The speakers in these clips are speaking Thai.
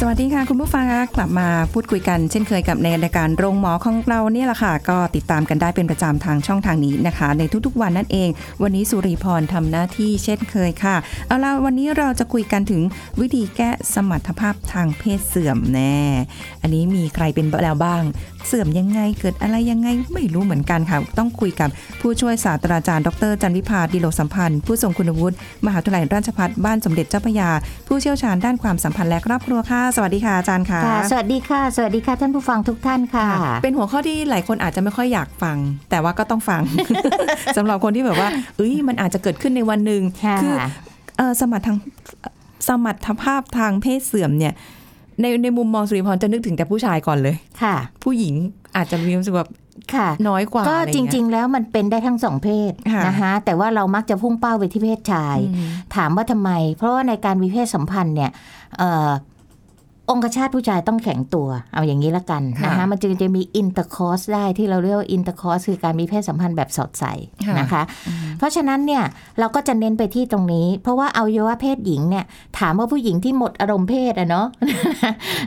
สวัสดีค่ะ คุณผู้ฟังกลับมาพูดคุยกันเช่นเคยกับในรายการโรงหมอของเราเนี่ยแหละค่ะ ก็ติดตามกันได้เป็นประจำทางช่องทางนี้นะคะ ในทุกๆวันนั่นเอง วันนี้สุริพรทำหน้าที่เช่นเคยค่ะ เอาละวันนี้เราจะคุยกันถึงวิธีแก้สมรรถภาพทางเพศเสื่อมแน่ อันนี้มีใครเป็นแล้วบ้าง เสื่อมยังไงเกิดอะไรยังไงไม่รู้เหมือนกันค่ะ ต้องคุยกับผู้ช่วยศาสตราจารย์ ดรจันวิพาดิโลสัมพันธ์ผู้ทรงคุณวุฒิมหาวิทยาลัยราชภัฏบ้านสมเด็จเจ้าพระยา ผู้เชี่ยวชาญด้านความสัมพันธ์และครอบครัวค่ะสวัสดีค่ะอาจารย์ค่ะค่ะ สวัสดีค่ะ สวัสดีค่ะท่านผู้ฟังทุกท่านค่ะ เป็นหัวข้อที่หลายคนอาจจะไม่ค่อยอยากฟัง แต่ว่าก็ต้องฟังสำหรับคนที่แบบว่าเอ้ยมันอาจจะเกิดขึ้นในวันหนึ่งค่ะคือเอ่อสมรรถทางสมรรถภาพทางเพศเสื่อมเนี่ยในในมุมมองสุริพรจะนึกถึงแต่ผู้ชายก่อนเลยค่ะ ผู้หญิงอาจจะมีความรู้สึกแบบค่ะน้อยกว่าก็อะไรจเงี้ยริง ๆ แล้วมันเป็นได้ทั้งสองเพศค่ะนะคะแต่ว่าเรามักจะพุ่งเป้าไปที่เพศชายอืมถามว่าทำไม เพราะว่าในการมีเพศสัมพันธ์เนี่ยเอ่อองคชาตผู้ชายต้องแข็งตัว เอาอย่างนี้ละกันนะคะ มันจึงจะมี intercourse ได้ที่เราเรียกว่า intercourse คือการมีเพศสัมพันธ์แบบสอดใส่ค่ะนะคะ เพราะฉะนั้นเนี่ยเราก็จะเน้นไปที่ตรงนี้ เพราะว่าอวัยวะเพศหญิงเนี่ยถามว่าผู้หญิงที่หมดอารมณ์เพศอะเนาะ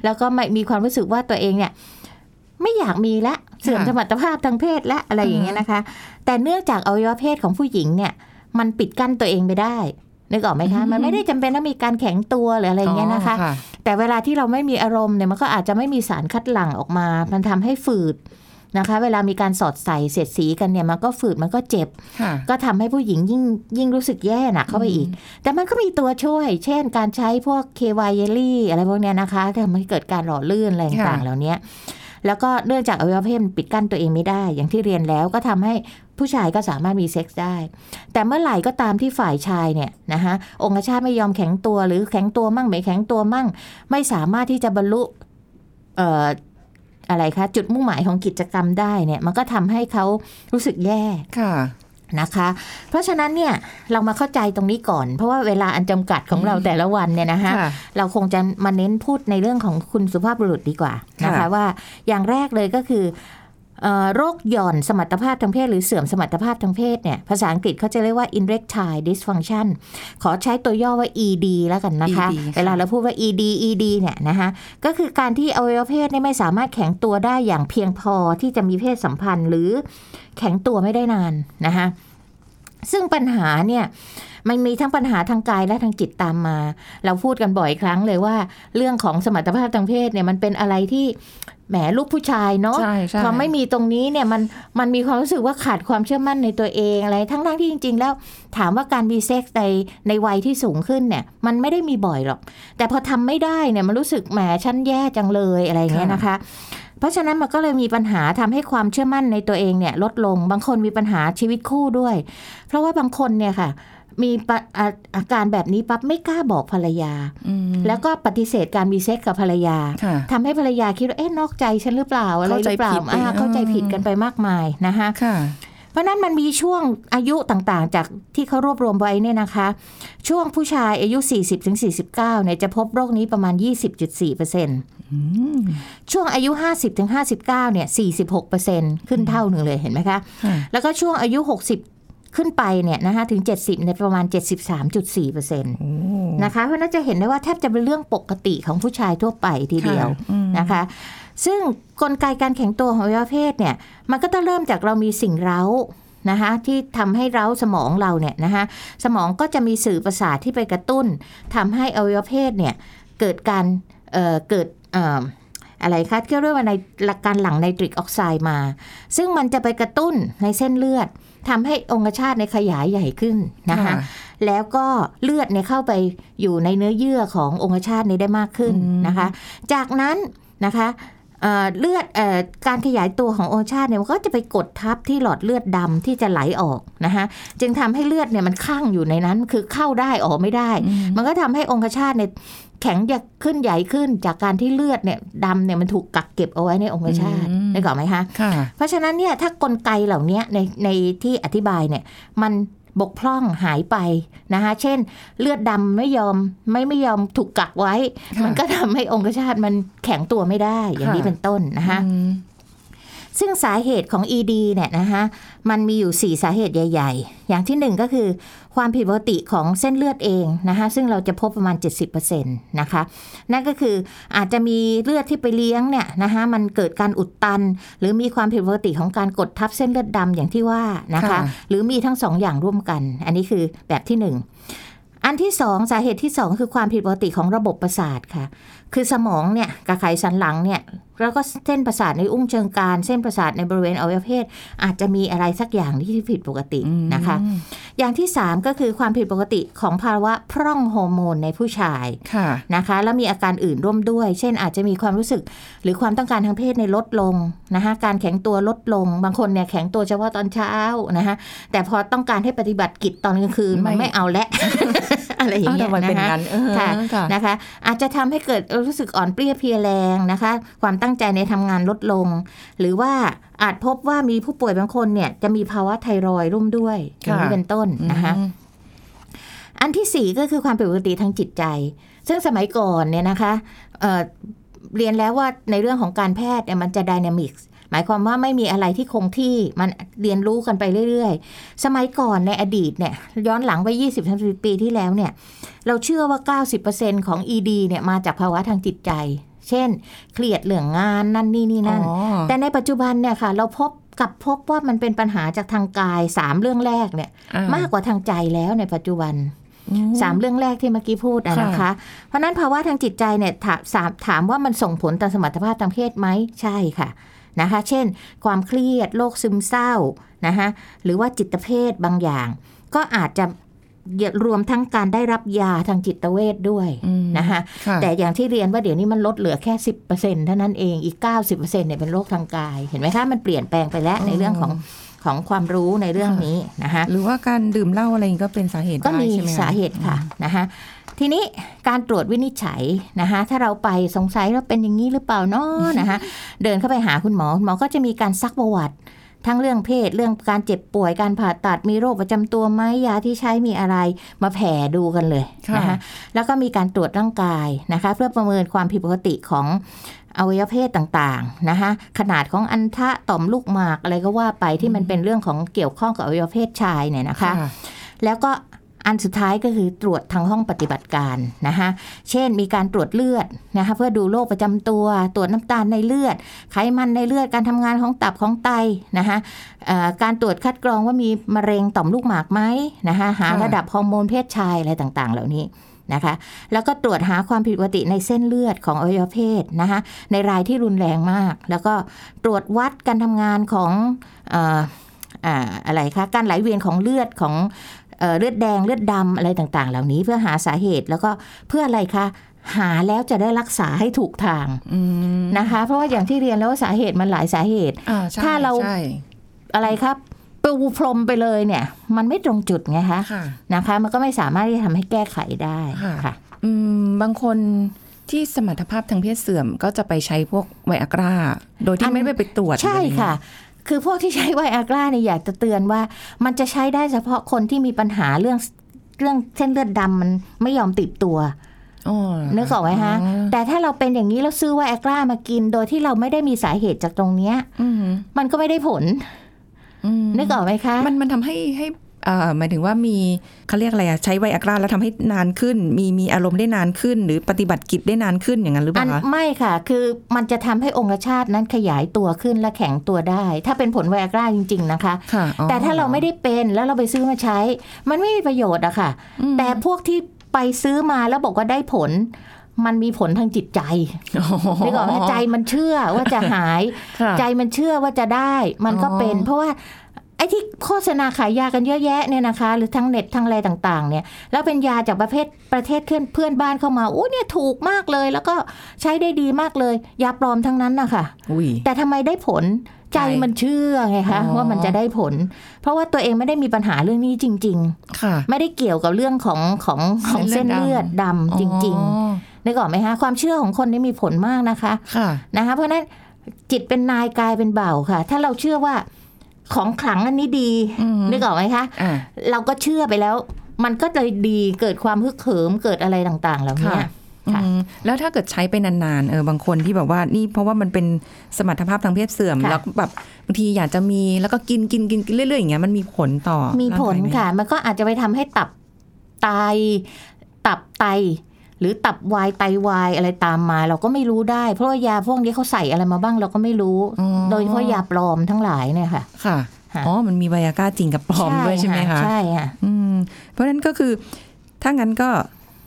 แล้วก็ไม่มีความรู้สึกว่าตัวเองเนี่ยไม่อยากมีละเสื่อมสมรรถภาพทางเพศและอะไรอย่างเงี้ยนะคะ แต่เนื่องจากอวัยวะเพศของผู้หญิงเนี่ยมันปิดกั้นตัวเองไม่ได้ นึกออกไหมคะมันไม่ได้จำเป็นต้องมีการแข็งตัวหรืออะไรอย่างเงี้ยนะคะอ๋อแต่เวลาที่เราไม่มีอารมณ์เนี่ยมันก็อาจจะไม่มีสารคัดหลั่งออกมา มันทำให้ฝืดนะคะ เวลามีการสอดใส่เสียดสีกันเนี่ยมันก็ฝืดมันก็เจ็บค่ะก็ทำให้ผู้หญิงยิ่งยิ่งรู้สึกแย่หนักเข้าไปอีก แต่มันก็มีตัวช่วย เช่น การใช้พวกเควายเยลลี่อะไรพวกเนี้ยนะคะที่ทำให้เกิดการหล่อลื่นอะไรต่างค่ะๆเหล่านี้แล้วก็เนื่องจากอวัยวะเพศมันปิดกั้นตัวเองไม่ได้ อย่างที่เรียนแล้วก็ทำให้ ผู้ชายก็สามารถมีเซ็กส์ได้ แต่เมื่อไหร่ก็ตามที่ฝ่ายชายเนี่ยนะคะองคชาตไม่ยอมแข็งตัวหรือแข็งตัวมั่งไม่แข็งตัวมั่ง ไม่สามารถที่จะบรรลุเอ่ออะไรคะ จุดมุ่งหมายของกิจกรรมได้เนี่ยมันก็ทำให้เขารู้สึกแย่ค่ะนะคะ เพราะฉะนั้นเนี่ยเรามาเข้าใจตรงนี้ก่อน เพราะว่าเวลาอันจำกัดของเราแต่ละวันเนี่ยนะคะค่ะเราคงจะมาเน้นพูดในเรื่องของคุณสุภาพบุรุษดีกว่านะคะค่ะว่าอย่างแรกเลยก็คือเอ่อ โรคหย่อนสมรรถภาพทางเพศ หรือเสื่อมสมรรถภาพทางเพศเนี่ยภาษาอังกฤษเขาจะเรียกว่า erectile dysfunction ขอใช้ตัวย่อว่า ED แล้วกันนะคะ ED ค่ะเวลาเราพูดว่า ED ED เนี่ยนะคะก็คือการที่อวัยวะเพศเนี่ยไม่สามารถแข็งตัวได้อย่างเพียงพอที่จะมีเพศสัมพันธ์หรือแข็งตัวไม่ได้นานนะคะซึ่งปัญหาเนี่ย มันมีทั้งปัญหาทางกายและทางจิตตามมา เราพูดกันบ่อยครั้งเลยว่า เรื่องของสมรรถภาพทางเพศเนี่ยมันเป็นอะไรที่แหมลูกผู้ชายเนาะใช่ใช่พอไม่มีตรงนี้เนี่ยมันมันมีความรู้สึกว่าขาดความเชื่อมั่นในตัวเองอะไรทั้งทั้งๆที่จริง ๆ แล้วถามว่าการมีเซ็กส์ในในวัยที่สูงขึ้นเนี่ยมันไม่ได้มีบ่อยหรอก แต่พอทำไม่ได้เนี่ยมันรู้สึกแหมฉันแย่จังเลยอะไรอย่างเงี้ยนะคะ เพราะฉะนั้นมันก็เลยมีปัญหาทำให้ความเชื่อมั่นในตัวเองเนี่ยลดลงบางคนมีปัญหาชีวิตคู่ด้วย เพราะว่าบางคนเนี่ยค่ะ มีปะอาอาการแบบนี้ปั๊บไม่กล้าบอกภรรยาอืมแล้วก็ปฏิเสธการมีเซ็กกับภรรยาค่ะทำให้ภรรยาคิดว่าเอ๊ะนอกใจฉันหรือเปล่าอะไรหรือเปล่าเข้าใจผิดอ่าไปเข้าใจอืมผิดกันไปมากมายนะคะค่ะเพราะฉะนั้นมันมีช่วงอายุต่างๆ จากที่เขารวบรวมไว้เนี่ยนะคะ ช่วงผู้ชายอายุ 40-49เนี่ยจะพบโรคนี้ประมาณ 20.4%ช่วงอายุ 50-59เนี่ย46%ขึ้นเท่าหนึ่งเลยเห็นไหมคะค่ะแล้วก็ช่วงอายุ 60 ขึ้นไปเนี่ยนะคะถึง 70เนี่ยประมาณ 73.4%นะคะเพราะฉะนั้นจะเห็นได้ว่าแทบจะเป็นเรื่องปกติของผู้ชายทั่วไปทีเดียวค่ะอืมนะคะ ซึ่งกลไกการแข็งตัวของอวัยวะเพศเนี่ยมันก็ต้องเริ่มจากเรามีสิ่งเร้านะคะที่ทำให้เร้าสมองเราเนี่ยนะคะสมองก็จะมีสื่อประสาทที่ไปกระตุ้นทำให้อวัยวะเพศเนี่ยเกิดการเอ่อเกิดเอ่ออะไรคะที่เรียกว่าในหลักการหลั่งไนตริกออกไซด์มา ซึ่งมันจะไปกระตุ้นในเส้นเลือด ทำให้องคชาตในขยายใหญ่ขึ้นนะคะค่ะแล้วก็เลือดเนี่ยเข้าไปอยู่ในเนื้อเยื่อขององคชาตนี้ได้มากขึ้นอืมนะคะ จากนั้นนะคะเอ่อเลือดเอ่อการขยายตัวขององคชาตเนี่ยมันก็จะไปกดทับที่หลอดเลือดดำที่จะไหลออกนะคะจึงทำให้เลือดเนี่ยมันข้างอยู่ในนั้นคือเข้าได้ออกไม่ได้ มันก็ทำให้องคชาตเนี่ย แข็งจะขึ้นใหญ่ขึ้นจากการที่เลือดเนี่ยดำเนี่ยมันถูกกักเก็บเอาไว้ในองคชาตอืมได้ก่อนไหมคะค่ะ เพราะฉะนั้นเนี่ยถ้ากลไกเหล่านี้ในในที่อธิบายเนี่ยมันบกพร่องหายไปนะคะเช่น เลือดดำไม่ยอมไม่ไม่ยอมถูกกักไว้ค่ะมันก็ทำให้องคชาตมันแข็งตัวไม่ได้อย่างนี้ค่ะเป็นต้นนะคะอืม ซึ่งสาเหตุของ ED เนี่ยนะคะมันมีอยู่ 4 สาเหตุใหญ่ ๆ อย่างที่ 1 ก็คือความผิดปกติของเส้นเลือดเองนะคะซึ่งเราจะพบประมาณ 70%นะคะนั่นก็คืออาจจะมีเลือดที่ไปเลี้ยงเนี่ยนะคะมันเกิดการอุดตัน หรือมีความผิดปกติของการกดทับเส้นเลือดดำอย่างที่ว่านะคะค่ะหรือมีทั้งสองอย่างร่วมกัน อันนี้คือแบบที่หนึ่งอันที่สองสาเหตุที่สองคือความผิดปกติของระบบประสาทค่ะ คือสมองเนี่ยกับไขสันหลังเนี่ยแล้วก็เส้นประสาทในอุ้งเชิงกรานเส้นประสาทในบริเวณอวัยวะเพศ อาจจะมีอะไรสักอย่างที่ผิดปกตินะคะ อย่างที่ 3 ก็คือความผิดปกติของภาวะพร่องฮอร์โมนในผู้ชายค่ะนะคะ แล้วมีอาการอื่นร่วมด้วย เช่นอาจจะมีความรู้สึกหรือความต้องการทางเพศในลดลงนะคะการแข็งตัวลดลง บางคนเนี่ยแข็งตัวเฉพาะตอนเช้านะคะแต่พอต้องการให้ปฏิบัติกิจตอนกลางคืนมันไม่ไม่เอาและอะไรอย่างอ้าวเงี้ยทำไมเป็นนะคะงั้นเออค่ะค่ะนะคะ อาจจะทำให้เกิดรู้สึกอ่อนเปรี้ยเพลียแรงนะคะ ความตั้งใจในทำงานลดลง หรือว่าอาจพบว่ามีผู้ป่วยบางคนเนี่ยจะมีภาวะไทรอยด์ร่วมด้วยอย่างนี้ค่ะเป็นต้นนะคะอืมอันที่สี่ก็คือความผิดปกติทางจิตใจ ซึ่งสมัยก่อนเนี่ยนะคะเอ่อเรียนแล้วว่าในเรื่องของการแพทย์เนี่ยมันจะดินามิก หมายความว่าไม่มีอะไรที่คงที่มันเรียนรู้กันไปเรื่อย ๆ สมัยก่อนในอดีตเนี่ยย้อนหลังไป 20-30 ปีที่แล้วเนี่ยเราเชื่อว่า 90%ของ ED เนี่ยมาจากภาวะทางจิตใจ เช่น เครียดเรื่องงานนั่นนี่นี่นั่นอ๋อแต่ในปัจจุบันเนี่ยค่ะ เราพบกลับพบว่ามันเป็นปัญหาจากทางกายสามเรื่องแรกเนี่ยอ่มากกว่าทางใจแล้วในปัจจุบันสามเรื่องแรกที่เมื่อกี้พูดอะค่ะนะคะ เพราะฉะนั้นภาวะทางจิตใจเนี่ยถาสามถามว่ามันส่งผลต่อสมรรถภาพทางเพศไหมใช่ค่ะ นะคะ เช่น ความเครียดโรคซึมเศร้านะคะหรือว่าจิตเภทบางอย่าง ก็อาจจะรวมทั้งการได้รับยาทางจิตเวชด้วยอืมนะคะค่ะแต่อย่างที่เรียนว่าเดี๋ยวนี้มันลดเหลือแค่ 10%เท่านั้นเองอีก 90%เนี่ยเป็นโรคทางกาย เห็นไหมคะมันเปลี่ยนแปลงไปแล้วในเรื่องของของความรู้ในเรื่องนี้นะคะหรือว่าการดื่มเหล้าอะไรก็เป็นสาเหตุก็ได้มีใช่ไหมคะสาเหตุค่ะนะคะ ทีนี้การตรวจวินิจฉัยนะคะถ้าเราไปสงสัยว่าเป็นอย่างนี้หรือเปล่าเนาะนะคะเดินเข้าไปหาคุณหมอคุณหมอก็จะมีการซักประวัติ ทั้งเรื่องเพศเรื่องการเจ็บป่วยการผ่าตัดมีโรคประจำตัวไหมยาที่ใช้มีอะไรมาแผ่ดูกันเลยนะคะแล้วก็มีการตรวจร่างกายนะคะเพื่อประเมินความผิดปกติของอวัยวะเพศต่างๆนะคะขนาดของอันทะต่อมลูกหมากอะไรก็ว่าไปที่มันเป็นเรื่องของเกี่ยวข้องกับอวัยวะเพศชายเนี่ยนะคะค่ะแล้วก็ อันสุดท้ายก็คือตรวจทางห้องปฏิบัติการนะคะเช่นมีการตรวจเลือดนะคะเพื่อดูโรคประจำตัว ตรวจน้ำตาลในเลือด ไขมันในเลือด การทำงานของตับของไตนะคะการตรวจคัดกรองว่ามีมะเร็งต่อมลูกหมากไหมนะคะหาระดับฮอร์โมนเพศชายอะไรต่างๆ เหล่านี้นะคะ แล้วก็ตรวจหาความผิดปกติในเส้นเลือดของอวัยวะเพศนะคะในรายที่รุนแรงมาก แล้วก็ตรวจวัดการทำงานของอออะไรคะการไหลเวียนของเลือดของ เอ่อเลือดแดงเลือดดำอะไรต่างๆ เหล่านี้เพื่อหาสาเหตุแล้วก็เพื่ออะไรคะหาแล้วจะได้รักษาให้ถูกทางอืมนะคะ เพราะว่าอย่างที่เรียนแล้วว่าสาเหตุมันหลายสาเหตุอ่าใช่ถ้าเราใช่อะไรครับปูพรมไปเลยเนี่ย มันไม่ตรงจุดไงคะค่ะนะคะ มันก็ไม่สามารถที่จะทำให้แก้ไขได้ค่ะค่ะอืมบางคนที่สมรรถภาพทางเพศเสื่อมก็จะไปใช้พวกไวอากราโดยอัที่นไม่ได้ไปตรวจใช่อไรอย่างเงี้ยค่ะ คือพวกที่ใช้ไวอากร้าเนี่ยอยากจะเตือนว่า มันจะใช้ได้เฉพาะคนที่มีปัญหาเรื่องเรื่องเส้นเลือดดำมันไม่ยอมติดตัวอ๋อนึกออกไหมฮะอ๋อแต่ถ้าเราเป็นอย่างนี้แล้วซื้อไวอากร้ามากิน โดยที่เราไม่ได้มีสาเหตุจากตรงเนี้ยอืมมันก็ไม่ได้ผลอืมนึกออกไหมคะ มันมันทำให้ให้เอ่อ หมายถึงว่ามีเขาเรียกอะไรอะใช้ไวอากราแล้วทำให้นานขึ้น มีมีอารมณ์ได้นานขึ้น หรือปฏิบัติกิจได้นานขึ้นอย่างนั้นหรือเปอัล่านคะไม่ค่ะ คือมันจะทำให้องคชาตินั้นขยายตัวขึ้นและแข็งตัวได้ ถ้าเป็นผลไวอากร้าจริง ๆ นะคะค่ะอ๋อแต่ถ้าเราไม่ได้เป็นแล้วเราไปซื้อมาใช้ มันไม่มีประโยชน์อะค่ะอืมแต่พวกที่ไปซื้อมาแล้วบอกว่าได้ผลมันมีผลทางจิตใจอ๋อนึกออกไหมใจมันเชื่อว่าจะหายค่ะใจมันเชื่อว่าจะได้ มันก็เป็นอ๋อเพราะว่า ไอ้ที่โฆษณาขายยากันเยอะแยะเนี่ยนะคะ หรือทั้งเน็ตทั้งอะไรต่างๆ เนี่ยแล้วเป็นยาจากประเภทประเทศเพื่อนเพื่อนบ้านเข้ามาโอ้เนี่ยถูกมากเลย แล้วก็ใช้ได้ดีมากเลย ยาปลอมทั้งนั้นนะคะอุ้ยแต่ทำไมได้ผลใจใจมันเชื่อไงคะอ๋อว่ามันจะได้ผล เพราะว่าตัวเองไม่ได้มีปัญหาเรื่องนี้จริงค่ะๆไม่ได้เกี่ยวกับเรื่องของของของเส้เส้นนเลืเลืออดดดำดำจริงอ๋อๆนึกออกไหมคะความเชื่อของคนนี่มีผลมากนะคะ ค่ะนะคะ เพราะฉะนั้นจิตเป็นนายกายเป็นเบาค่ะ ถ้าเราเชื่อว่า ของขลังอันนี้ดีอืมนึกออกไหมคะอ่าเราก็เชื่อไปแล้ว มันก็เลยดีเกิดความฮึกเหิมเกิดอะไรต่างๆเหล่านี้ค่ะค่ะอืมแล้วถ้าเกิดใช้ไปนานๆ เออบางคนที่แบบว่านี่เพราะว่ามันเป็นสมรรถภาพทางเพศเสื่อมค่ะแล้วแบบบางทีอยากจะมีแล้วก็กินกินกินกินเรื่อยๆอย่างเงี้ยมันมีผลต่อ มีผลร่างกายไหค่ะ มันก็อาจจะไปทำให้ตับไตตับไต หรือตับวายไตวายอะไรตามมา เราก็ไม่รู้ได้ เพราะว่ายาพวกนี้เขาใส่อะไรมาบ้างเราก็ไม่รู้อ๋อโดยเฉพาะยาปลอมทั้งหลายเนี่ยค่ะค่ะ ค่ะอ๋อมันมีไวอาก้าจริงกับปลอมด้วยใช่ไหมคะใช่ค่ะอืมเพราะฉะนั้นก็คือถ้างั้นก็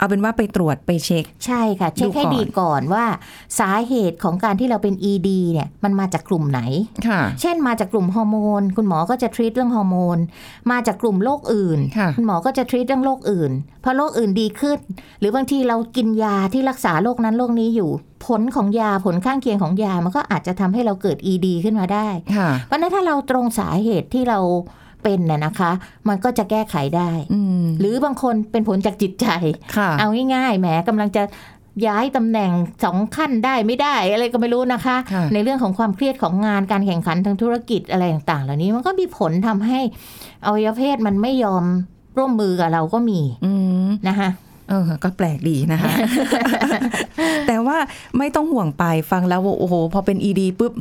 เอาเป็นว่าไปตรวจไปเช็ค ใช่ค่ะ เช็คให้ดูก่อนดีก่อนว่า สาเหตุของการที่เราเป็น ED เนี่ยมันมาจากกลุ่มไหนค่ะเช่นมาจากกลุ่มฮอร์โมน คุณหมอก็จะทรีตเรื่องฮอร์โมน มาจากกลุ่มโรคอื่นค่ะณหมอก็จะทรีตเรื่องโรคอื่น พอโรคอื่นดีขึ้น หรือบางทีเรากินยาที่รักษาโรคนั้นโรคนี้อยู่ ผลของยาผลข้างเคียงของยามันก็อาจจะทำให้เราเกิด ED ขึ้นมาได้ค่ะเพราะฉะนั้นถ้าเราตรงสาเหตุที่เรา เป็นน่ะนะคะ มันก็จะแก้ไขได้อืมหรือบางคนเป็นผลจากจิตใจค่ะเอาง่ายๆแหมกำลังจะย้ายตำแหน่งสองขั้นได้ไม่ได้ อะไรก็ไม่รู้นะคะค่ะในเรื่องของความเครียดของงานการแข่งขันทางธุรกิจอะไรต่างๆ เหล่านี้มันก็มีผลทำให้อวัยวะเพศมันไม่ยอมร่วมมือกับเราก็มีอืมนะคะเออ ก็แปลกดีนะคะ แต่ว่าไม่ต้องห่วงไปฟังแล้วว่าโอ้โห พอเป็น ED ปุ๊บ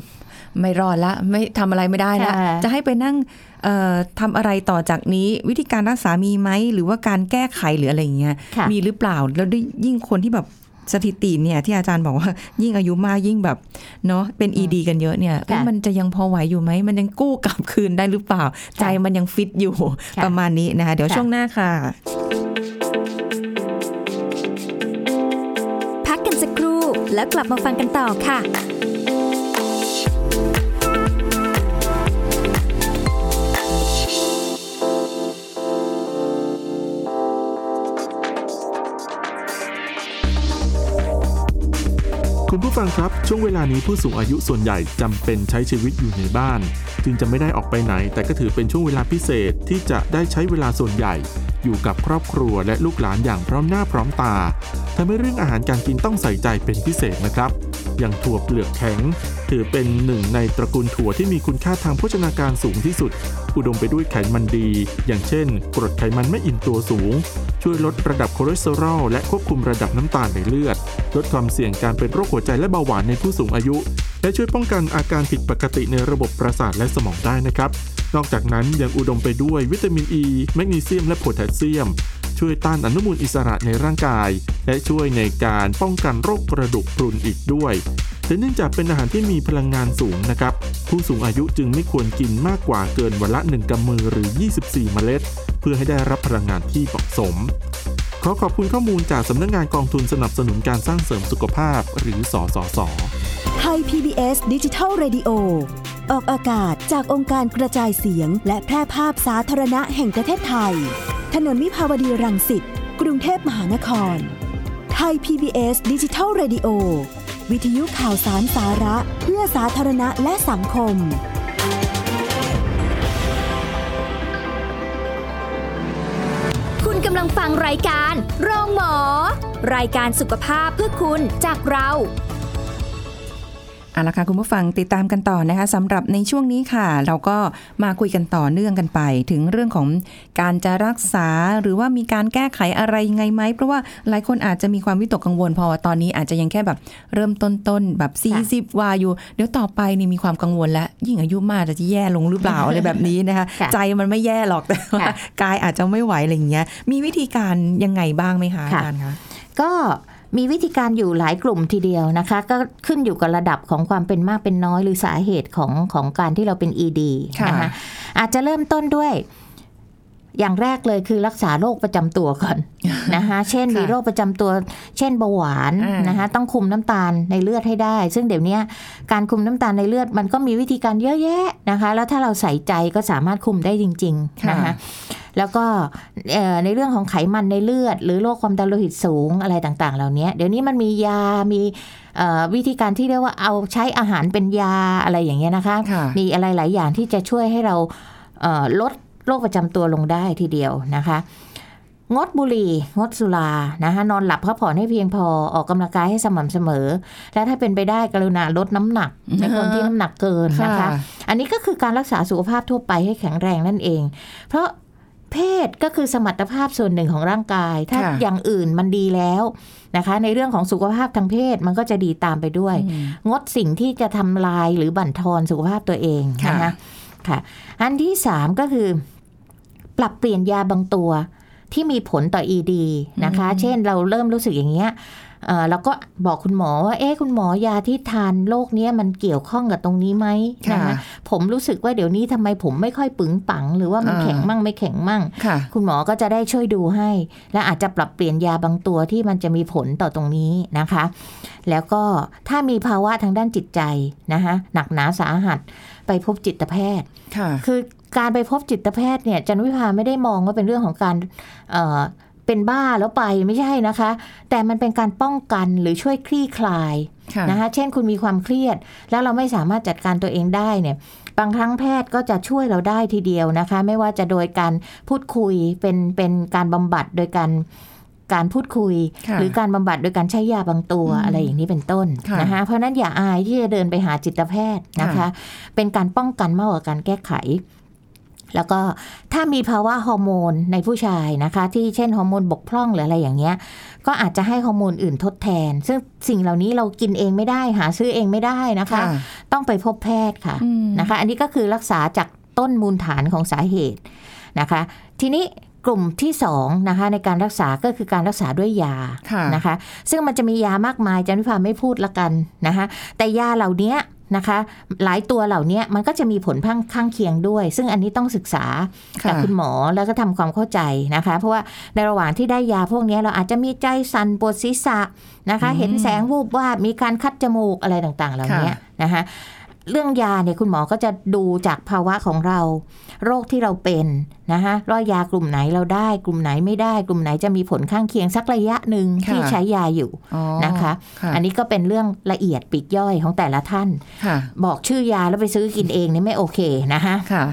ไม่รอดละไม่ทำอะไรไม่ได้ละค่ะจะให้ไปนั่งเอ่อทำอะไรต่อจากนี้วิธีการรักษามีไหมหรือว่าการแก้ไขหรืออะไรอย่างเงี้ยค่ะมีหรือเปล่าแล้วด้วยยิ่งคนที่แบบสถิติเนี่ยที่อาจารย์บอกว่ายิ่งอายุมากยิ่งแบบเนาะเป็น ED กันเยอะเนี่ยเอ้ยมันจะยังพอไหวอยู่ไหมมันยังกู้กลับคืนได้หรือเปล่า ใจมันยังฟิตอยู่ค่ะประมาณนี้นะคะเดี๋ยวค่ะช่วงหน้าค่ะ พักกันสักครู่แล้วกลับมาฟังกันต่อค่ะ คุณผู้ฟังครับ ช่วงเวลานี้ผู้สูงอายุส่วนใหญ่จำเป็นใช้ชีวิตอยู่ในบ้าน จึงจะไม่ได้ออกไปไหน แต่ก็ถือเป็นช่วงเวลาพิเศษที่จะได้ใช้เวลาส่วนใหญ่ อยู่กับครอบครัวและลูกหลานอย่างพร้อมหน้าพร้อมตาทำให้เรื่องอาหารการกินต้องใส่ใจเป็นพิเศษนะครับ อย่างถั่วเปลือกแข็ง ถือเป็นหนึ่งในตระกูลถั่วที่มีคุณค่าทางโภชนาการสูงที่สุด อุดมไปด้วยไขมันดี อย่างเช่น กรดไขมันไม่อิ่มตัวสูง ช่วยลดระดับคอเลสเตอรอลและควบคุมระดับน้ำตาลในเลือด ลดความเสี่ยงการเป็นโรคหัวใจและเบาหวานในผู้สูงอายุ และช่วยป้องกันอาการผิดปกติในระบบประสาทและสมองได้นะครับนอกจากนั้นยังอุดมไปด้วยวิตามินอ e, ีแมกนีเซียมและโพแทสเซียม ช่วยต้านอนุมูลอิสระในร่างกาย และช่วยในการป้องกันโรคกระดูกพรุนอีกด้วยแต่เนื่องจากเป็นอาหารที่มีพลังงานสูงนะครับ ผู้สูงอายุจึงไม่ควรกินมากกว่าเกินวันละ 1กำมือหรือ 24 เมล็ด เพื่อให้ได้รับพลังงานที่เหมาะสม ขอขอบคุณข้อมูลจากสำนักงานกองทุนสนับสนุนการสร้างเสริมสุขภาพหรือสสส ไทย PBS ดิจิทัล Radio ออกอากาศจากองค์การกระจายเสียง และแพร่ภาพสาธารณะแห่งประเทศไทย ถนนมิภาวดีรังสิต กรุงเทพมหานคร ไทย PBS ดิจิทัล Radio วิทยุข่าวสารสาระ เพื่อสาธารณะและสังคม คุณกำลังฟังรายการ โรงหมอ รายการสุขภาพเพื่อคุณจากเรา เอาละค่ะคุณผู้ฟังติดตามกันต่อนะคะสำหรับในช่วงนี้ค่ะ เราก็มาคุยกันต่อเนื่องกันไป ถึงเรื่องของการจะรักษาหรือว่ามีการแก้ไขอะไรยังไงไหม เพราะว่าหลายคนอาจจะมีความวิตกกังวล พอตอนนี้อาจจะยังแค่แบบเริ่มต้นๆแบบ 40วาอยู่ เดี๋ยวต่อไปนี่มีความกังวลแล้ว ยิ่งอายุมากจะแย่ลงหรือเปล่าอะไรแบบนี้นะคะค่ะใจมันไม่แย่หรอกแต่ว่าค่ะกายอาจจะไม่ไหวอะไรอย่างเงี้ยมีวิธีการยังไงบ้างไหมคะอาค่ะจารย์คะก็ มีวิธีการอยู่หลายกลุ่มทีเดียวนะคะ ก็ขึ้นอยู่กับระดับของความเป็นมากเป็นน้อยหรือสาเหตุของของการที่เราเป็น ED ค่ะนะคะอาจจะเริ่มต้นด้วย อย่างแรกเลยคือรักษาโรคประจำตัวก่อนนะคะเช่นค่ะมีโรคประจำตัว เช่นเบาหวานอ่านนะคะต้องคุมน้ำตาลในเลือดให้ได้ ซึ่งเดี๋ยวนี้การคุมน้ำตาลในเลือดมันก็มีวิธีการเยอะแยะนะคะ แล้วถ้าเราใส่ใจก็สามารถคุมได้จริง ๆนะคะแล้วก็เอ่อในเรื่องของไขมันในเลือด หรือโรคความดันโลหิตสูงอะไรต่างๆ เหล่านี้เดี๋ยวนี้มันมียา มีเอ่อวิธีการที่เรียกว่าเอาใช้อาหารเป็นยาอะไรอย่างเงี้ยนะคะค่ะมีอะไรหลายอย่างที่จะช่วยให้เราเอ่อลด โรคประจำตัวลงได้ทีเดียวนะคะงดบุหรี่งดสุรานะคะนอนหลับพักผ่อนให้เพียงพอออกกำลังกายให้สม่ำเสมอ และถ้าเป็นไปได้กรุณาลดน้ำหนักในคนที่น้ำหนักเกินนะคะค่ะอันนี้ก็คือการรักษาสุขภาพทั่วไปให้แข็งแรงนั่นเอง เพราะเพศก็คือสมรรถภาพส่วนหนึ่งของร่างกาย ถ้าค่ะอย่างอื่นมันดีแล้วนะคะ ในเรื่องของสุขภาพทางเพศมันก็จะดีตามไปด้วย งดสิ่งที่จะทำลายหรือบั่นทอนสุขภาพตัวเองนะคะ ค่ะ อันที่สามก็คือ ปรับเปลี่ยนยาบางตัวที่มีผลต่อ ED นะคะ เช่นเราเริ่มรู้สึกอย่างเงี้ย เอ่อเราก็บอกคุณหมอว่า เอ๊ะคุณหมอยาที่ทานโรคเนี้ยมันเกี่ยวข้องกับตรงนี้ไหมค่ะนะคะผมรู้สึกว่าเดี๋ยวนี้ทำไมผมไม่ค่อยปึงปัง หรือว่ามันอ่าแข็งมั่งไม่แข็งมั่งค่ะคุณหมอก็จะได้ช่วยดูให้ และอาจจะปรับเปลี่ยนยาบางตัวที่มันจะมีผลต่อตรงนี้นะคะ แล้วก็ถ้ามีภาวะทางด้านจิตใจนะคะหนักหนาสาหัสไปพบจิตแพทย์ค่ะคือการไปพบจิตแพทย์เนี่ยจันวิภาไม่ได้มองว่าเป็นเรื่องของการ เอ่อเป็นบ้าแล้วไปไม่ใช่นะคะ แต่มันเป็นการป้องกันหรือช่วยคลี่คลายค่ะนะคะเช่นคุณมีความเครียด แล้วเราไม่สามารถจัดการตัวเองได้เนี่ยบางครั้งแพทย์ก็จะช่วยเราได้ทีเดียวนะคะ ไม่ว่าจะโดยการพูดคุยเป็นเป็นการบำบัดโดยการการพูดคุยค่ะหรือการบำบัดโดยการใช้ยาบางตัวอืมอะไรอย่างนี้เป็นต้นค่ะนะคะเพราะฉะนั้นอย่าอายที่จะเดินไปหาจิตแพทย์นะคะค่ะเป็นการป้องกันมากกว่าการแก้ไข แล้วก็ถ้ามีภาวะฮอร์โมนในผู้ชายนะคะ ที่เช่นฮอร์โมนบกพร่องหรืออะไรอย่างเงี้ย ก็อาจจะให้ฮอร์โมนอื่นทดแทน ซึ่งสิ่งเหล่านี้เรากินเองไม่ได้หาซื้อเองไม่ได้นะคะค่ะต้องไปพบแพทย์ค่ะอืมนะคะ อันนี้ก็คือรักษาจากต้นมูลฐานของสาเหตุนะคะ ทีนี้กลุ่มที่สองนะคะในการรักษาก็คือการรักษาด้วยยาค่ะนะคะ ซึ่งมันจะมียามากมายจันวิภาไม่พูดละกันนะคะแต่ยาเหล่านี้ นะคะ หลายตัวเหล่านี้มันก็จะมีผลข้างข้างเคียงด้วย ซึ่งอันนี้ต้องศึกษากับค่ะคุณหมอแล้วก็ทำความเข้าใจนะคะ เพราะว่าในระหว่างที่ได้ยาพวกนี้เราอาจจะมีใจสั่นปวดศีรษะนะคะ เห็นแสงวูบวาบมีการคัดจมูกอะไรต่างๆ เหล่านี้นะคะ เรื่องยาเนี่ยคุณหมอก็จะดูจากภาวะของเรา โรคที่เราเป็นนะคะว่ายากลุ่มไหนเราได้ กลุ่มไหนไม่ได้ กลุ่มไหนจะมีผลข้างเคียงสักระยะหนึ่งค่ะที่ใช้ยาอยู่อ๋อนะคะค่ะอันนี้ก็เป็นเรื่องละเอียดปลีกย่อยของแต่ละท่านค่ะบอกชื่อยาแล้วไปซื้อกินเองเนี่ยไม่โอเคนะคะค่ะ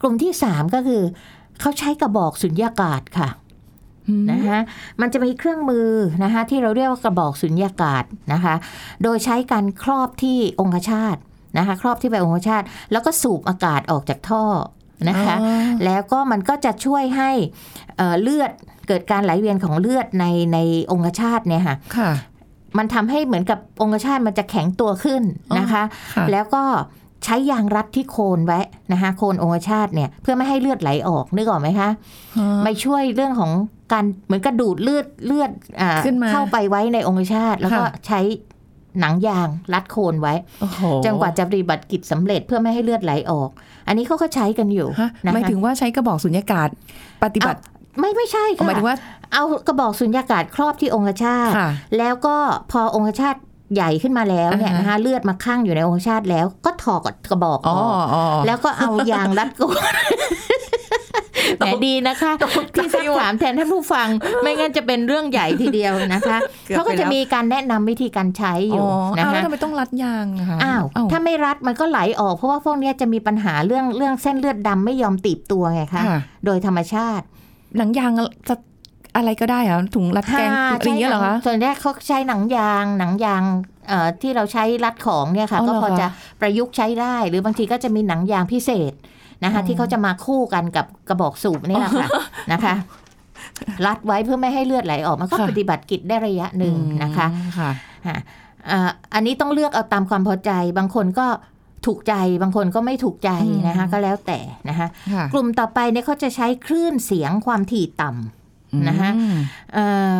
กลุ่มที่สามก็คือ เขาใช้กระบอกสุญญากาศค่ะ นะคะมันจะมีเครื่องมือนะคะที่เราเรียกว่ากระบอกสุญญากาศนะคะ โดยใช้การครอบที่องคชาตนะคะ ครอบที่ไปองคชาตแล้วก็สูบอากาศออกจากท่อนะคะอ๋อแล้วก็มันก็จะช่วยให้เอ่อเลือดเกิดการไหลเวียนของเลือดในในองคชาตเนี่ยค่ะค่ะมันทำให้เหมือนกับองคชาตมันจะแข็งตัวขึ้นนะคะค่ะแล้วก็ ใช้ยางรัดที่โคนไว้นะคะโคนองคชาตเนี่ยเพื่อไม่ให้เลือดไหลออกนึกออกไหมคะไม่ช่วยเรื่องของการเหมือนกระดูดเลือดเลือดอ่าขึ้นมาเข้าไปไว้ในองคชาตแล้วก็ค่ะใช้หนังยางรัดโคนไว้โอ้โหจนกว่าจะปฏิบัติกิจสำเร็จเพื่อไม่ให้เลือดไหลออก อันนี้เขาก็ใช้กันอยู่ฮะนะหมายคะถึงว่าใช้กระบอกสุญญากาศปฏิบัติไม่ไม่ใช่หมายถึงค่ะว่า เอากระบอกสุญญากาศครอบที่องคชาตค่ะแล้วก็พอองคชาต ใหญ่ขึ้นมาแล้วเนี่ยอ่าฮะนะคะเลือดมาข้างอยู่ในองคชาตแล้ว ก็ถอดกระบอกออ๋ออกอ๋อแล้วก็เอายางรัดก้นแหมดีนะคะที่สักถามแทนท่านผู้ฟัง ไม่งั้นจะเป็นเรื่องใหญ่ทีเดียวนะคะเกือบเขาก็ไปจะแล้วมีการแนะนำวิธีการใช้ออ๋อยู่นะอ้าวแล้คะวทำไมต้องรัดยางอะคะอ้าวเถ้าไม่รัดมันก็ไหลออกเพราะว่าพวกเนี้ยจะมีปัญหาเรื่องเรื่องเส้นเลือดดำไม่ยอมตีบตัวไงคะค่ะโดยธรรมชาติหนังยางจะ อะไรก็ได้เหรอถุงรัดแกงค่ะอย่างเงี้ยเหรอคะส่วนแรกเขาใช้หนังยางหนังยางเอ่อที่เราใช้รัดของเนี่ยค่ะอ๋อก็เหรอพอคะจะประยุกต์ใช้ได้ หรือบางทีก็จะมีหนังยางพิเศษนะคะอ๋อที่เขาจะมาคู่กันกับกระบอกสูบนี่แหละค่ะนะคะรัดไว้เพื่อไม่ให้เลือดไหลออกมันก็ค่ะปฏิบัติกิจได้ระยะหนึ่งนะคะอืมค่ะอะอ่าอันนี้ต้องเลือกเอาตามความพอใจ บางคนก็ถูกใจบางคนก็ไม่ถูกใจอืมนะคะก็แล้วแต่นะคะค่ะกลุ่มต่อไปเนี่ยเขาจะใช้คลื่นเสียงความถี่ต่ำ นะคะอืมเอ่อ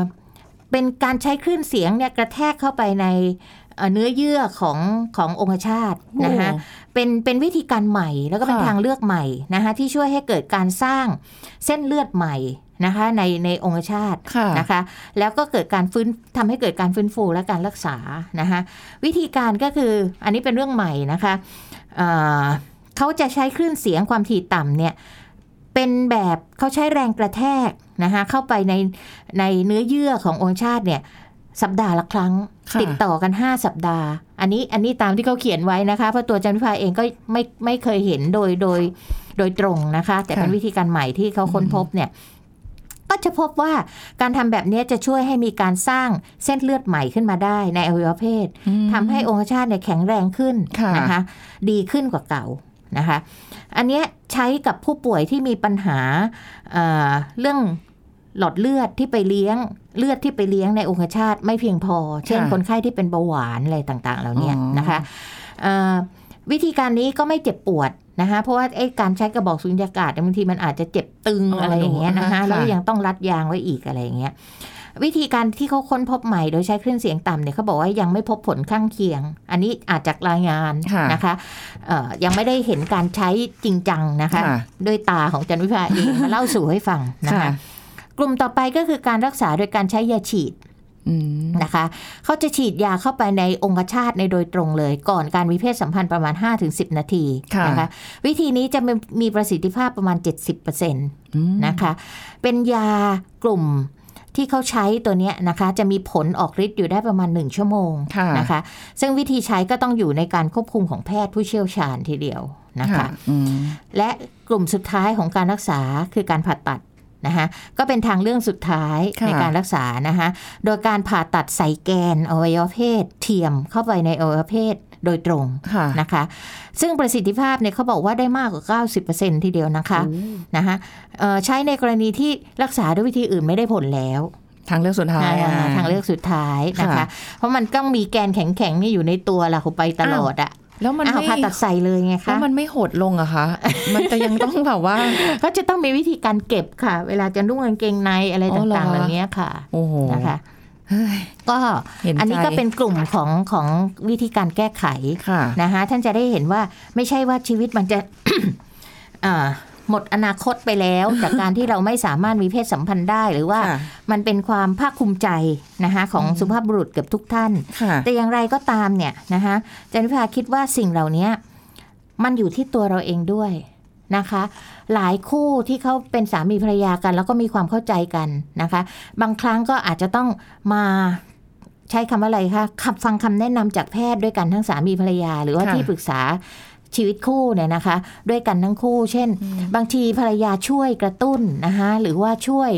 เป็นการใช้คลื่นเสียงเนี่ยกระแทกเข้าไปในเอ่อเนื้อเยื่อของขององคชาตนะคะโอ้เป็นเป็นวิธีการใหม่แล้วก็เป็นค่ะทางเลือกใหม่นะคะที่ช่วยให้เกิดการสร้างเส้นเลือดใหม่นะคะในในองคชาตค่ะนะคะ แล้วก็เกิดการฟื้นทำให้เกิดการฟื้นฟูและการรักษานะคะวิธีการก็คืออันนี้เป็นเรื่องใหม่นะคะเอ่อเขาจะใช้คลื่นเสียงความถี่ต่ำเนี่ย เป็นแบบเขาใช้แรงกระแทกนะคะเข้าไปในในเนื้อเยื่อขององคชาตเนี่ยสัปดาห์ละครั้งค่ะติดต่อกัน 5 สัปดาห์ อันนี้อันนี้ตามที่เขาเขียนไว้นะคะเพราะตัวจันพิพาเองก็ไม่ไม่เคยเห็นโดยโดยโดยตรงนะคะ แต่เป็นค่ะวิธีการใหม่ที่เขาค้นพบเนี่ยก็จะพบว่าการทำแบบนี้จะช่วยให้มีการสร้างเส้นเลือดใหม่ขึ้นมาได้ในอวัยวะเพศอืมทำให้องคชาตเนี่ยแข็งแรงขึ้นค่ะนะคะ ดีขึ้นกว่าเก่า นะคะ อันเนี้ยใช้กับผู้ป่วยที่มีปัญหาเอ่อเรื่องหลอดเลือดที่ไปเลี้ยงเลือดที่ไปเลี้ยงในองคชาตไม่เพียงพอ เช่นค่ะคนไข้ที่เป็นเบาหวานอะไรต่างๆ เหล่าเนี้ยอ๋อนะคะเอ่อวิธีการนี้ก็ไม่เจ็บปวดนะคะเพราะว่าไอ้การใช้กระบอกสุญญากาศเนี่ยบางทีมันอาจจะเจ็บตึงอ๋อออะไรอย่างเงี้ยนะคะค่ะแล้วก็ยังต้องรัดยางไว้อีกอะไรอย่างเงี้ย วิธีการที่เขาค้นพบใหม่โดยใช้คลื่นเสียงต่ำเนี่ยเขาบอกว่ายังไม่พบผลข้างเคียง อันนี้อาจจากรายงานค่ะนะคะเอ่อยังไม่ได้เห็นการใช้จริงจังนะคะค่ะด้วยตาของจันวิภาเองมาเล่าสู่ให้ฟังนะคะค่ะกลุ่มต่อไปก็คือการรักษาโดยการใช้ยาฉีดอืมนะคะ เขาจะฉีดยาเข้าไปในองคชาตในโดยตรงเลย ก่อนการมีเพศสัมพันธ์ประมาณ 5-10 นาทีค่ะนะคะ วิธีนี้จะมีมีประสิทธิภาพประมาณ 70%นอืมะคะ เป็นยากลุ่ม ที่เขาใช้ตัวเนี้ยนะคะ จะมีผลออกฤทธิ์อยู่ได้ประมาณ 1 ชั่วโมงค่ะนะคะ ซึ่งวิธีใช้ก็ต้องอยู่ในการควบคุมของแพทย์ผู้เชี่ยวชาญทีเดียวนะคะค่ะอืมและกลุ่มสุดท้ายของการรักษาคือการผ่าตัดนะคะก็เป็นทางเรื่องสุดท้ายค่ะในการรักษานะคะโดยการผ่าตัดใส่แกนอวัยวะเพศเทียมเข้าไปในอวัยวะเพศโดยตรงค่ะนะคะ ซึ่งประสิทธิภาพเนี่ยเขาบอกว่าได้มากกว่า 90%ทีเดียวนะคะนะคะเอ่อใช้ในกรณีที่รักษาด้วยวิธีอื่นไม่ได้ผลแล้วทางเลือกสุดท้ายอ่าอะทางเลือกสุดท้ายนะคะค่ะเพราะมันต้องมีแกนแข็งๆนี่อยู่ในตัวล่ะคุณไปตลอดอะแล้วมันอ้าวไม่ผ่าตัดใส่เลยไงแล้คะวมันไม่หดลงอะคะ มันจะยังต้องแบบว่าเขาจะต้องมีวิธีการเก็บค่ะ เวลาจะนุ่งกางเกงในอะไรอ๋อเหรอต่างๆเหล่านี้ค่ะโอ้โหนะคะเฮ้ย ก็เห็นใจอันนี้ก็เป็นกลุ่มของของวิธีการแก้ไขค่ะนะคะท่านจะได้เห็นว่าไม่ใช่ว่าชีวิตมันจะอ่าหมดอนาคตไปแล้ว จากการที่เราไม่สามารถมีเพศสัมพันธ์ได้ หรือว่าค่ะมันเป็นความภาคภูมิใจนะคะของสุภาพบุรุษเกือบทุกท่านค่ะแต่อย่างไรก็ตามเนี่ยนะคะจันพิพาคิดว่าสิ่งเหล่านี้มันอยู่ที่ตัวเราเองด้วย นะคะ หลายคู่ที่เขาเป็นสามีภรรยากัน แล้วก็มีความเข้าใจกันนะคะ บางครั้งก็อาจจะต้องมาใช้คำว่าอะไรคะขับฟังคำแนะนำจากแพทย์ด้วยกันทั้งสามีภรรยา หรือว่าค่ะที่ปรึกษา ชีวิตคู่เนี่ยนะคะ ด้วยกันทั้งคู่ เช่น บางทีภรรยาช่วยกระตุ้นนะคะหรือว่าช่วย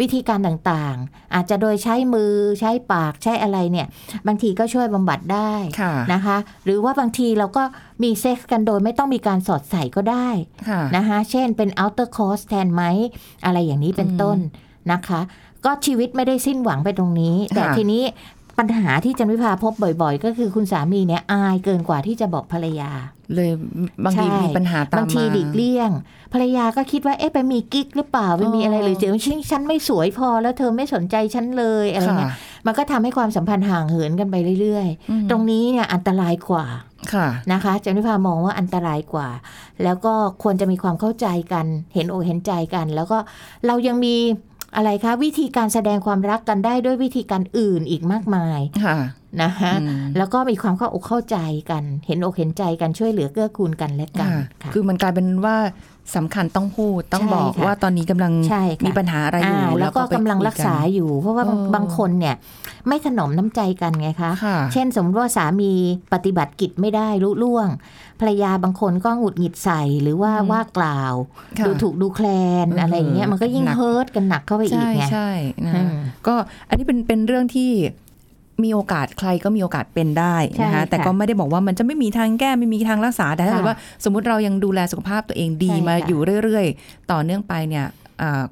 วิธีการต่างๆ อาจจะโดยใช้มือใช้ปากใช้อะไรเนี่ยบางทีก็ช่วยบำบัดได้ค่ะนะคะ หรือว่าบางทีเราก็มีเซ็กส์กันโดยไม่ต้องมีการสอดใส่ก็ได้ค่ะนะคะเช่นเป็น outercourse แทนไหมอะไรอย่างนี้เป็นต้นนะคะ ก็ชีวิตไม่ได้สิ้นหวังไปตรงนี้ แต่ค่ะทีนี้ปัญหาที่จันวิภาพบบ่อย ๆ ก็คือคุณสามีเนี่ยอายเกินกว่าที่จะบอกภรรยา เลยบางทีใช่มีปัญหาตามมาบางทีหลีกเลี่ยง ภรรยาก็คิดว่าเอ๊ะไปมีกิ๊กหรือเปล่าไปมีอะไรหรือเจอฉันฉันไม่สวยพอแล้วเธอไม่สนใจฉันเลยอะไรเงี้ยค่ะมันก็ทำให้ความสัมพันธ์ห่างเหินกันไปเรื่อยอืมๆตรงนี้เนี่ยอันตรายกว่าค่ะนะคะจันวิภามองว่าอันตรายกว่า แล้วก็ควรจะมีความเข้าใจกัน เห็นอกเห็นใจกัน แล้วก็เรายังมีอะไรคะวิธีการแสดงความรักกันได้ด้วยวิธีการอื่นอีกมากมายค่ะ นะคะอืมแล้วก็มีความเข้าอกเข้าใจกัน เห็นอกเห็นใจกันช่วยเหลือเกื้อกูลกันและกันค่ะค่ะคือมันกลายเป็นว่าสำคัญต้องพูดต้องใช่บอกค่ะว่าตอนนี้กำลังใช่ค่ะมีปัญหาอะไรอยู่าแล้วก็ไปกำลังคุยรักษาอยู่ เพราะว่าบางเออบางคนเนี่ยไม่ถนอมน้ำใจกันไงคะค่ะเช่นสมมติว่าสามีปฏิบัติกิจไม่ได้ลุล่วง ภรรยาบางคนก็หงุดหงิดใส่หรือว่าอืมว่ากล่าวค่ะดูถูกดูแคลนเออออะไรอย่างเงี้ยมันก็ยิ่งหนักเฮิร์ตกันหนักเข้าไปอีกใช่ไงใช่นะอืมก็อันนี้เป็นเป็นเรื่องที่ มีโอกาสใครก็มีโอกาสเป็นได้นะใช่คะค่ะแต่ก็ไม่ได้บอกว่ามันจะไม่มีทางแก้ไม่มีทางรักษาแต่ถ้าค่ะเกิดว่าสมมุติเรายังดูแลสุขภาพตัวเองดีใช่ค่ะมาอยู่เรื่อย ๆ ต่อเนื่องไปเนี่ยอ่า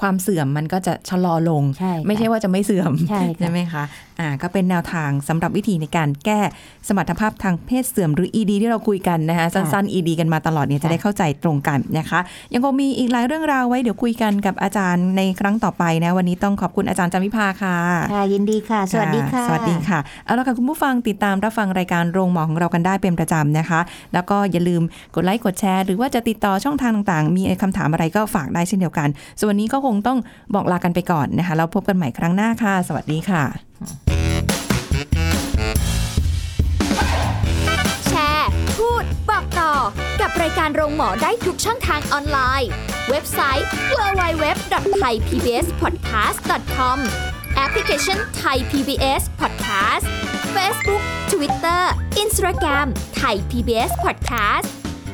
ความเสื่อมมันก็จะชะลอลงใช่ค่ะไม่ใช่ว่าจะไม่เสื่อมใช่ค่ะไหมคะ อ่าก็เป็นแนวทางสำหรับวิธีในการแก้สมรรถภาพทางเพศเสื่อมหรือ ED ที่เราคุยกันนะคะสั้นๆ ED กันมาตลอดเนี่ยจะได้เข้าใจตรงกันนะคะ ยังคงมีอีกหลายเรื่องราวไว้เดี๋ยวคุยกันกับอาจารย์ในครั้งต่อไปนะวันนี้ต้องขอบคุณอาจารย์จามิภาค่ะค่ะยินดีค่ะ สวัสดีค่ะ สวัสดีค่ะเอาละค่ะคุณผู้ฟังติดตามรับฟังรายการโรงหมอของเรากันได้เป็นประจำนะคะ แล้วก็อย่าลืมกดไลค์กดแชร์ หรือว่าจะติดต่อช่องทางต่างๆ มีคำถามอะไรก็ฝากได้เช่นเดียวกัน ส่วนวันนี้ก็คงต้องบอกลากันไปก่อนนะคะแล้วพบกันใหม่ครั้งหน้าค่ะ สวัสดีค่ะ แชร์ พูด บอกต่อ กับรายการโรงหมอได้ทุกช่องทางออนไลน์ เว็บไซต์ www.thaipbspodcast.com แอปพลิเคชัน Thai PBS Podcast Facebook Twitter Instagram Thai PBS Podcast